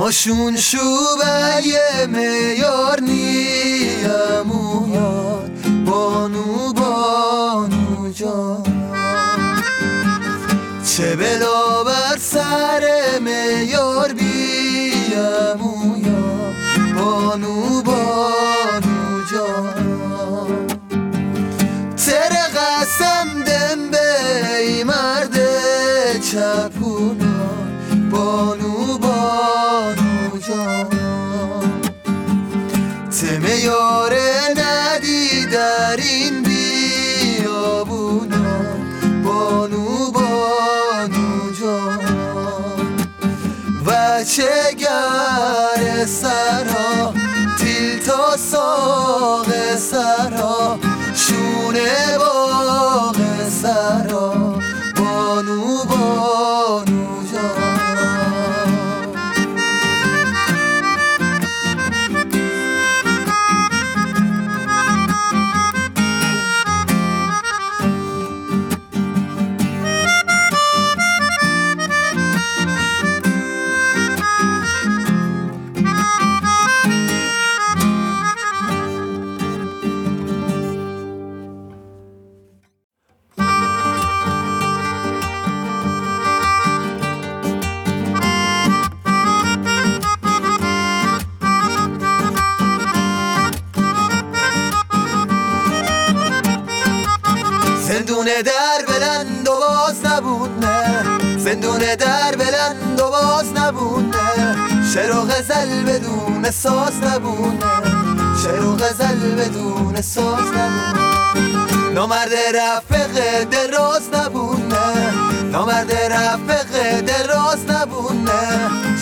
آشون شوبه میار نیمو بانو جان تم یاره ندی در این بیابونا؟ بانو بانو جان. و چه گر سرا تیل تا ساق سرا شونه زندون در بلند و باز نبونه زندون در بلند و باز نبونه شعر و غزل بدون ساز نبونه شعر و غزل بدون ساز نبونه نامرد رفق دراز نبونه نامرد رفق دراز نبونه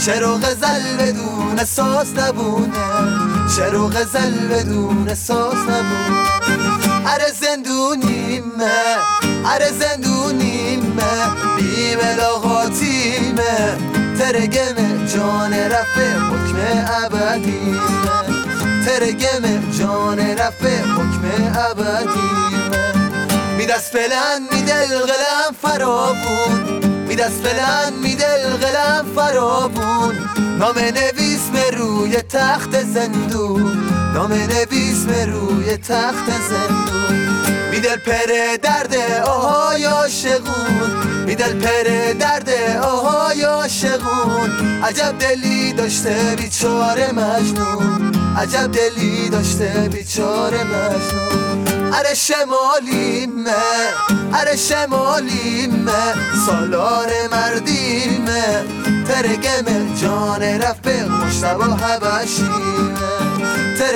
شعر و غزل بدون ساز نبونه شعر و غزل بدون ساز نبونه اره زندونیمه اره زندونیمه بی ملاقاتیمه ترگم جان رفه حکم ابدیمه. ترگم جان رفه حکم ابدیمه. می دست فلن می دل قلم فرابون. می دست فلن می دل قلم فرابون. نام نویس به روی تخت زندون. نام نویس به روی تخت زندون. میدل پر درد آهای عاشقون میدل پر درد آهای عاشقون عجب دلی داشته بیچاره مجنون. عجب دلی داشته بیچاره مجنون. اره شمالیمه اره شمالیمه سالار مردیمه ترگم جان رفیق مشتبه حبشیمه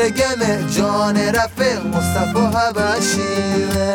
ترگم جان رفیق مصطفی حبشیمه